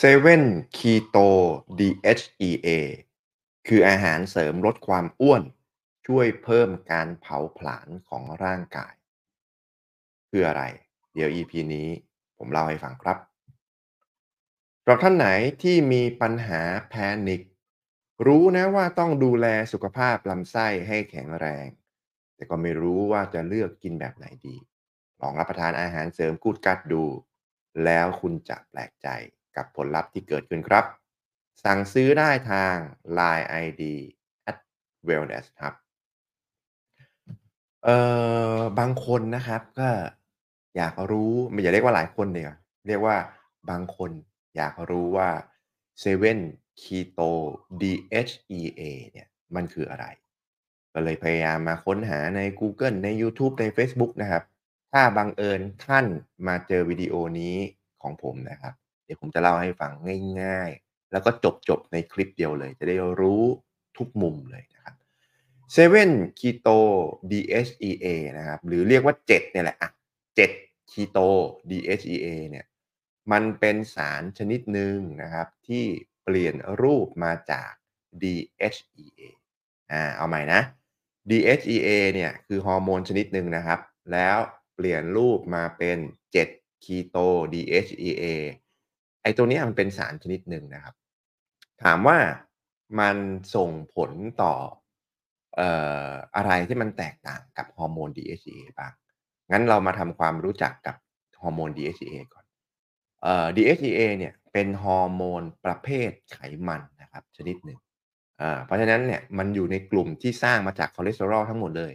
7 Keto DHEA คืออาหารเสริมลดความอ้วน ช่วยเพิ่มการเผาผลาญของร่างกาย คืออะไร เดี๋ยว EP นี้ผมเล่าให้ฟังครับสำหรับท่านไหนที่มีปัญหาแพนิครู้นะว่าต้องดูแลสุขภาพลำไส้ให้แข็งแรง แต่ก็ไม่รู้ว่าจะเลือกกินแบบไหนดี ลองรับประทานอาหารเสริมกูดกัดดู แล้วคุณจะแปลกใจ กับผลลัพธ์ที่เกิดขึ้นครับ สั่งซื้อได้ทาง Line ID at wellness ครับเอ่อบางคนนะครับก็อยากรู้ไม่อย่าเรียกว่าหลายคนเนี่ยเรียกว่าบางคนอยากรู้ว่า7 Keto DHEA เนี่ยมันคืออะไร ก็เลยพยายามมาค้นหาในกูเกิลในยูทูบในเฟซบุ๊กนะครับ ถ้าบังเอิญท่านมาเจอวิดีโอนี้ของผมนะครับ ดี๋ยวผมจะเล่าให้ฟังง่าย ๆ แล้วก็จบๆในคลิปเดียวเลย จะได้รู้ทุกมุมเลยนะครับ7 Keto DHEA นะครับ หรือเรียกว่า 7 เนี่ยแหละอะ7 Keto DHEA เนี่ยมันเป็นสารชนิดหนึ่งนะครับ ที่เปลี่ยนรูปมาจาก DHEA อ่าเอาใหม่นะ DHEA เนี่ยคือฮอร์โมนชนิดหนึ่งนะครับ แล้วเปลี่ยนรูปมาเป็น 7 Keto DHEA ไอ้ตัวนี้มันเป็นสารชนิดหนึ่งนะครับ ถามว่ามันส่งผลต่อเอ่ออะไรที่มันแตกต่างกับฮอร์โมน DHEA บ้าง งั้นเรามาทำความรู้จักกับฮอร์โมน DHEA ก่อนเอ่อ DHEA เนี่ยเป็นฮอร์โมนประเภทไขมันนะครับชนิดหนึ่งอ่าเพราะฉะนั้นเนี่ยมันอยู่ในกลุ่มที่สร้างมาจากคอเลสเตอรอลทั้งหมดเลย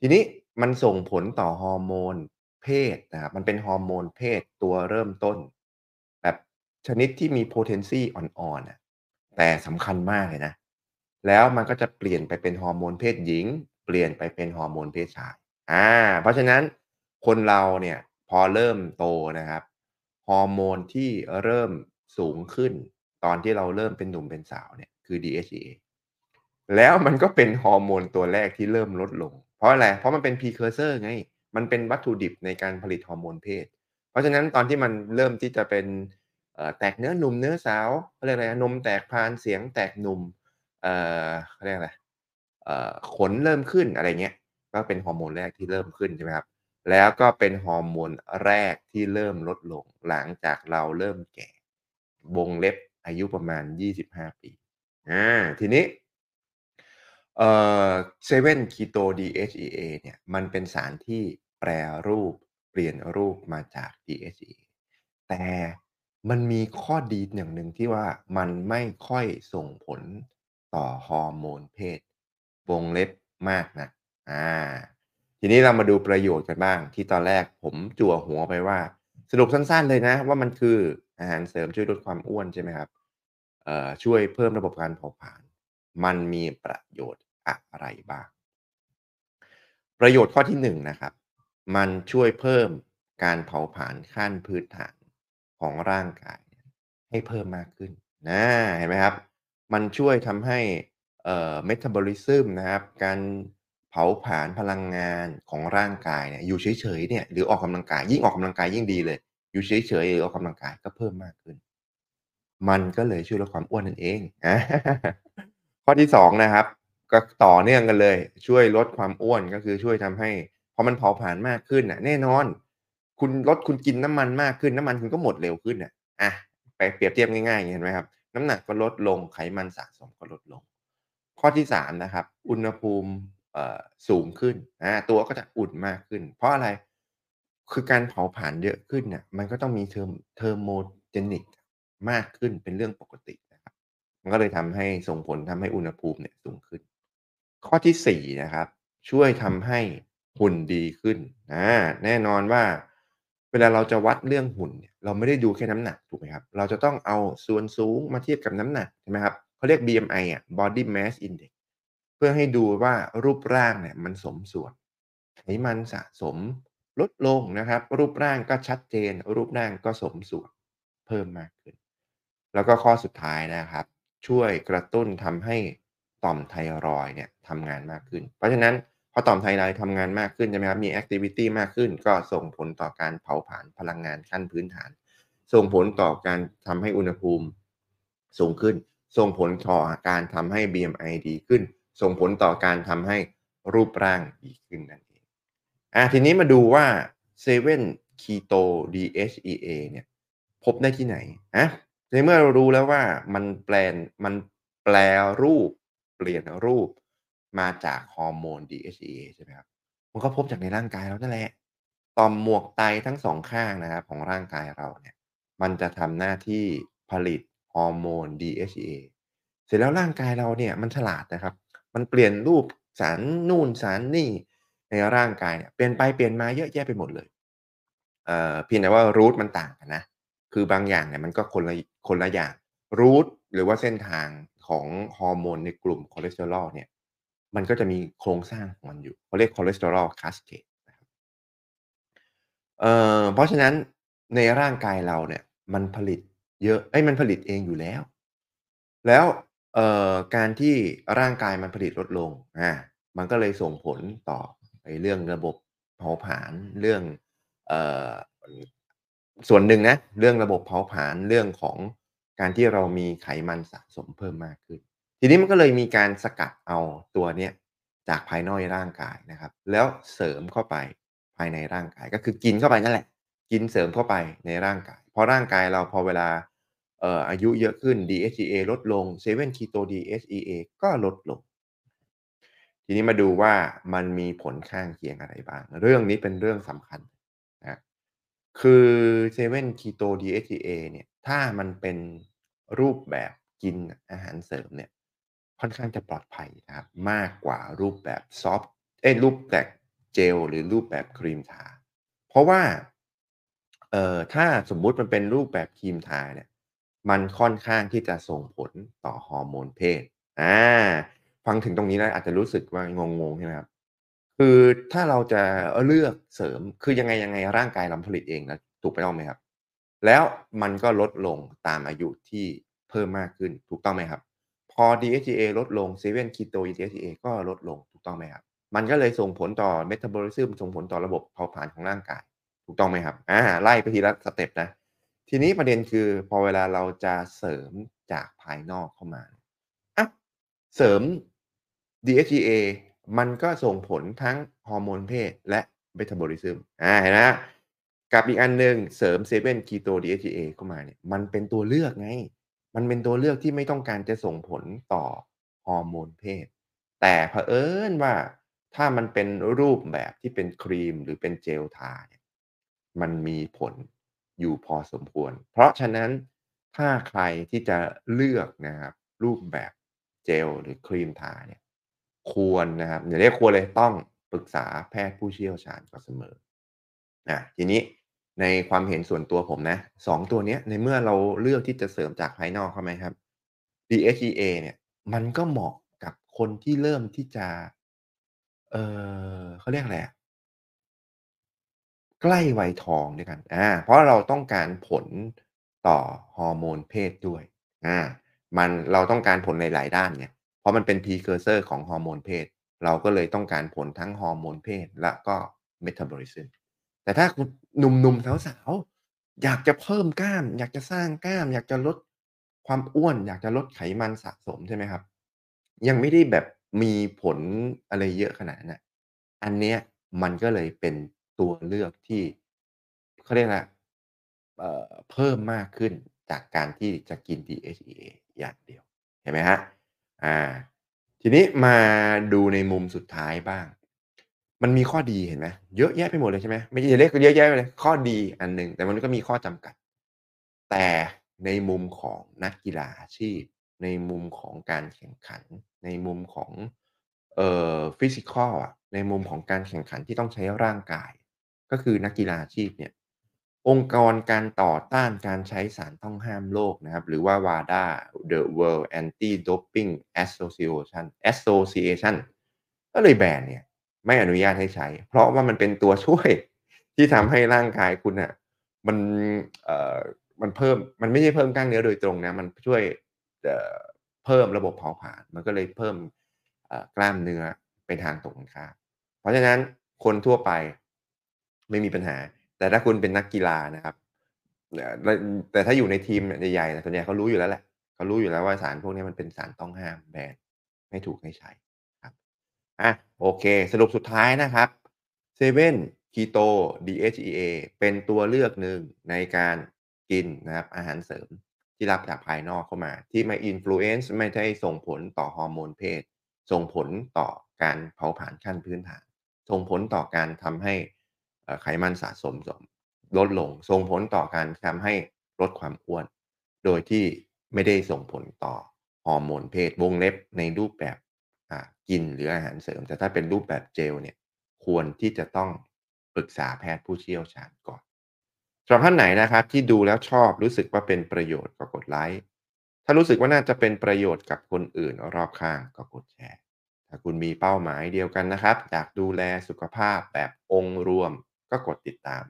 ทีนี้มันส่งผลต่อฮอร์โมนเพศนะครับมันเป็นฮอร์โมนเพศตัวเริ่มต้น ชนิดที่มี potency อ่อนๆน่ะแต่สำคัญมากเลยนะ แล้วมันก็จะเปลี่ยนไปเป็นฮอร์โมนเพศหญิง เปลี่ยนไปเป็นฮอร์โมนเพศชายอ่าเพราะฉะนั้นคนเราเนี่ยพอเริ่มโตนะครับฮอร์โมนที่เริ่มสูงขึ้น ตอนที่เราเริ่มเป็นหนุ่มเป็นสาวเนี่ยคือ DHEA แล้วมันก็เป็นฮอร์โมนตัวแรกที่เริ่มลดลง เพราะอะไร เพราะมันเป็น precursor ไง มันเป็นวัตถุดิบในการผลิตฮอร์โมนเพศ เพราะฉะนั้นตอนที่มันเริ่มที่จะเป็น แตกเนื้อหนุ่มเนื้อสาวเรียกอะไรนมแตกพานเสียงแตกหนุ่มเอ่อเขาเรียกอะไรเอ่อขนเริ่มขึ้นอะไรเงี้ยก็เป็นฮอร์โมนแรกที่เริ่มขึ้นใช่ไหมครับแล้วก็เป็นฮอร์โมนแรกที่เริ่มลดลงหลังจากเราเริ่มแก่วงเล็บอายุประมาณ 25 ปีอ่าทีนี้เอ่อ7 Keto DHEA เนี่ยมันเป็นสารที่แปรรูปเปลี่ยนรูปมาจาก DHEA แต่ มันมีข้อดีอย่างหนึ่งที่ว่ามันไม่ค่อยส่งผลต่อฮอร์โมนเพศ วงเล็บมากนะอ่า ทีนี้เรามาดูประโยชน์กันบ้าง ที่ตอนแรกผมจั่วหัวไปว่า สรุปสั้นๆเลยนะ ว่ามันคืออาหารเสริมช่วยลดความอ้วนใช่ไหมครับเอ่อช่วยเพิ่มระบบการเผาผลาญมันมีประโยชน์อะไรบ้าง ประโยชน์ข้อที่หนึ่งนะครับ มันช่วยเพิ่มการเผาผลาญขั้นพื้นฐาน ของร่างกายให้เพิ่มมากขึ้นนะเห็นไหมครับ มันช่วยทำให้เอ่อเมตาบอลิซึมนะครับการเผาผลาญพลังงานของร่างกายเนี่ยอยู่เฉยๆเนี่ยหรือออกกำลังกายยิ่งออกกำลังกายยิ่งดีเลย อยู่เฉยๆหรือออกกำลังกายก็เพิ่มมากขึ้น มันก็เลยช่วยลดความอ้วนนั่นเองข้อที่สองนะครับ ก็ต่อเนื่องกันเลย ช่วยลดความอ้วนก็คือช่วยทำให้พอมันเผาผลาญมากขึ้นน่ะแน่นอน คุณลดคุณกินน้ำมันมากขึ้นน้ำมันคุณก็หมดเร็วขึ้นน่ะอะไปเปรียบเทียบง่ายๆเห็นไหมครับ น้ำหนักก็ลดลงไขมันสะสมก็ลดลง ข้อที่สามนะครับ อุณหภูมิสูงขึ้นอ่าตัวก็จะอุ่นมากขึ้น เพราะอะไรคือการเผาผลาญเยอะขึ้นเนี่ยมันก็ต้องมี ther thermogenic มากขึ้นเป็นเรื่องปกตินะครับมันก็เลยทำให้ส่งผลทำให้อุณหภูมิเนี่ยสูงขึ้น ข้อที่สี่นะครับ ช่วยทำให้หุ่นดีขึ้นอ่าแน่นอนว่า เวลาเราจะวัดเรื่องหุ่นเนี่ยเราไม่ได้ดูแค่น้ำหนักถูกไหมครับเราจะต้องเอาส่วนสูงมาเทียบกับน้ำหนักใช่ไหมครับเขาเรียก BMI อะ Body Mass Index เพื่อให้ดูว่ารูปร่างเนี่ยมันสมส่วนไขมันสะสมลดลงนะครับ รูปร่างก็ชัดเจน รูปร่างก็สมส่วนเพิ่มมากขึ้น แล้วก็ข้อสุดท้ายนะครับ ช่วยกระตุ้นทำให้ต่อมไทรอยเนี่ยทำงานมากขึ้น เพราะฉะนั้น พอต่อมไทรอยทำงานมากขึ้นใช่ไหมครับ มีแอคทิวิตี้มากขึ้น ก็ส่งผลต่อการเผาผลาญพลังงานขั้นพื้นฐาน ส่งผลต่อการทำให้อุณหภูมิสูงขึ้น ส่งผลต่อการทำให้ BMI ดีขึ้น ส่งผลต่อการทำให้รูปร่างดีขึ้นนั่นเองอะทีนี้มาดูว่า7 Keto DHEA เนี่ยพบได้ที่ไหนอะในเมื่อเรารู้แล้วว่ามันแปลนมันแปลรูปเปลี่ยนรูป มาจากฮอร์โมน DHEA ใช่ไหมครับ มันก็พบจากในร่างกายเรานั่นแหละ ต่อมหมวกไตทั้งสองข้างนะครับของร่างกายเราเนี่ย มันจะทำหน้าที่ผลิตฮอร์โมน DHEA เสร็จแล้วร่างกายเราเนี่ยมันฉลาดนะครับ มันเปลี่ยนรูปสารนู่นสารนี่ในร่างกายเนี่ยเปลี่ยนไปเปลี่ยนมาเยอะแยะไปหมดเลยเอ่อเพียงแต่ว่า root มันต่างกันนะ คือบางอย่างเนี่ยมันก็คนละคนละอย่าง root หรือว่าเส้นทางของฮอร์โมนในกลุ่มคอเลสเตอรอลเนี่ย มันก็จะมีโครงสร้างของมันอยู่เขาเรียกคอเลสเตอรอล cascade นะครับเอ่อเพราะฉะนั้นในร่างกายเราเนี่ยมันผลิตเยอะเอ้ยมันผลิตเองอยู่แล้ว แล้วเอ่อการที่ร่างกายมันผลิตลดลงอ่ามันก็เลยส่งผลต่อไอ้เรื่องระบบเผาผลาญเรื่องเอ่อส่วนหนึ่งนะเรื่องระบบเผาผลาญเรื่องของการที่เรามีไขมันสะสมเพิ่มมากขึ้น ทีนี้มันก็เลยมีการสกัดเอาตัวเนี้ยจากภายนอกร่างกายนะครับ แล้วเสริมเข้าไปภายในร่างกายก็คือกินเข้าไปนั่นแหละ กินเสริมเข้าไปในร่างกายพราะร่างกายเราพอเวลาเอ่ออายุเยอะขึ้น DHEA ลดลง7 Keto DHEA ก็ลดลง ทีนี้มาดูว่ามันมีผลข้างเคียงอะไรบ้าง เรื่องนี้เป็นเรื่องสำคัญนะคือ7 Keto DHEA เนี่ยถ้ามันเป็นรูปแบบกินอาหารเสริมเนี่ย ค่อนข้างจะปลอดภัยนะครับมากกว่ารูปแบบซอฟต์เอ้รูปแบบเจลหรือรูปแบบครีมทา เพราะว่าเอ่อถ้าสมมุติมันเป็นรูปแบบครีมทาเนี่ยมันค่อนข้างที่จะส่งผลต่อฮอร์โมนเพศอ่าฟังถึงตรงนี้แล้วอาจจะรู้สึกว่างงๆใช่ไหมครับคือถ้าเราจะเลือกเสริมคือยังไงยังไงร่างกายเราผลิตเองนะถูกต้องไหมครับ แล้วมันก็ลดลงตามอายุที่เพิ่มมากขึ้นถูกต้องไหมครับ พอ DHA ลดลง7 Keto DHEA ก็ลดลงถูกต้องไหมครับ มันก็เลยส่งผลต่อ Metabolism ส่งผลต่อระบบเผาผลาญของร่างกาย ถูกต้องไหมครับอ่าไล่ไปทีละสเต็ปนะ ทีนี้ประเด็นคือพอเวลาเราจะเสริมจากภายนอกเข้ามาอะเสริม DHA มันก็ส่งผลทั้งฮอร์โมนเพศและ Metabolism อาเห็นไหมครับกับอีกอันหนึ่งเสริม7 Keto DHEA เข้ามาเนี่ยมันเป็นตัวเลือกไง มันเป็นตัวเลือกที่ไม่ต้องการจะส่งผลต่อฮอร์โมนเพศ แต่เผอิญว่าถ้ามันเป็นรูปแบบที่เป็นครีมหรือเป็นเจลทาเนี่ยมันมีผลอยู่พอสมควร เพราะฉะนั้นถ้าใครที่จะเลือกนะครับรูปแบบเจลหรือครีมทาเนี่ยควรนะครับอย่าเรียกควรเลยต้องปรึกษาแพทย์ผู้เชี่ยวชาญก่อนเสมออาทีนี้ ในความเห็นส่วนตัวผมนะ2ตัวเนี้ยในเมื่อเราเลือกที่จะเสริมจากภายนอกเข้ามาครับ DHEA เนี่ย มันก็เหมาะกับคนที่เริ่มที่จะ เออเขาเรียกอะไรใกล้วัยทองด้วยกัน อ่า เพราะเราต้องการผลต่อฮอร์โมนเพศด้วย อ่า มันเราต้องการผลในหลายด้านไงเพราะมันเป็น Precursor ของฮอร์โมนเพศ เราก็เลยต้องการผลทั้งฮอร์โมนเพศ และก็ Metabolism แต่ถ้าคุณหนุ่มๆสาวๆอยากจะเพิ่มกล้าม อยากจะสร้างกล้าม อยากจะลดความอ้วน อยากจะลดไขมันสะสมใช่ไหมครับ ยังไม่ได้แบบมีผลอะไรเยอะขนาดนั้นอันเนี้ยมันก็เลยเป็นตัวเลือกที่เขาเรียกอะเเพิ่มมากขึ้นจากการที่จะกิน DHEA อย่างเดียว เห็นไหมครับอาทีนี้มาดูในมุมสุดท้ายบ้าง มันมีข้อดีเห็นไหมเยอะแยะไปหมดเลยใช่ไหมไม่ใช่เรียกเยอะแยะไปเลยข้อดีอันหนึ่งแต่มันก็มีข้อจำกัด แต่ในมุมของนักกีฬาอาชีพ ในมุมของการแข่งขัน ในมุมของเอ่อ Physical อะในมุมของการแข่งขันที่ต้องใช้ร่างกาย ก็คือนักกีฬาอาชีพเนี่ยองค์กรการต่อต้านการใช้สารต้องห้ามโลกนะครับ หรือว่า WADA The World Anti-Doping Association Association ก็เลยแบนเนี่ย ไม่อนุญาตให้ใช้ เพราะว่ามันเป็นตัวช่วยที่ทำให้ร่างกายคุณน่ะมันเอ่อมันเพิ่มมันไม่ใช่เพิ่มกล้ามเนื้อโดยตรงนะมันช่วยเอ่อเพิ่มระบบเผาผลาญมันก็เลยเพิ่มเอ่อกล้ามเนื้อไปทางตรงกันข้ามเพราะฉะนั้นคนทั่วไปไม่มีปัญหา แต่ถ้าคุณเป็นนักกีฬานะครับแต่ถ้าอยู่ในทีมใหญ่ๆนี่ยส่วนใหญ่เขารู้อยู่แล้วแหละเขารู้อยู่แล้วว่าสารพวกนี้มันเป็นสารต้องห้ามแบนไม่ถูกให้ใช้ อาโอเค สรุปสุดท้ายนะครับ7 Keto DHEA เป็นตัวเลือกหนึ่งในการกินนะครับอาหารเสริมที่รับจากภายนอกเข้ามา ที่ไม่ influence ไม่ได้ส่งผลต่อฮอร์โมนเพศ ส่งผลต่อการเผาผลาญขั้นพื้นฐาน ส่งผลต่อการทำให้ไขมันสะสมลดลง ส่งผลต่อการทำให้ลดความอ้วน โดยที่ไม่ได้ส่งผลต่อฮอร์โมนเพศวงเล็บในรูปแบบ กินหรืออาหารเสริม แต่ถ้าเป็นรูปแบบเจลเนี่ยควรที่จะต้องปรึกษาแพทย์ผู้เชี่ยวชาญก่อนสำหรับท่านไหนนะครับที่ดูแล้วชอบรู้สึกว่าเป็นประโยชน์ก็กดไลค์ถ้ารู้สึกว่าน่าจะเป็นประโยชน์กับคนอื่นรอบข้างก็กดแชร์ ถ้าคุณมีเป้าหมายเดียวกันนะครับอยากดูแลสุขภาพแบบองค์รวมก็กดติดตาม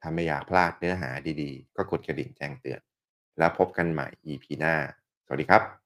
ถ้าไม่อยากพลาดเนื้อหาดีๆ ก็กดกระดิ่งแจ้งเตือน แล้วพบกันใหม่ EP หน้า สวัสดีครับ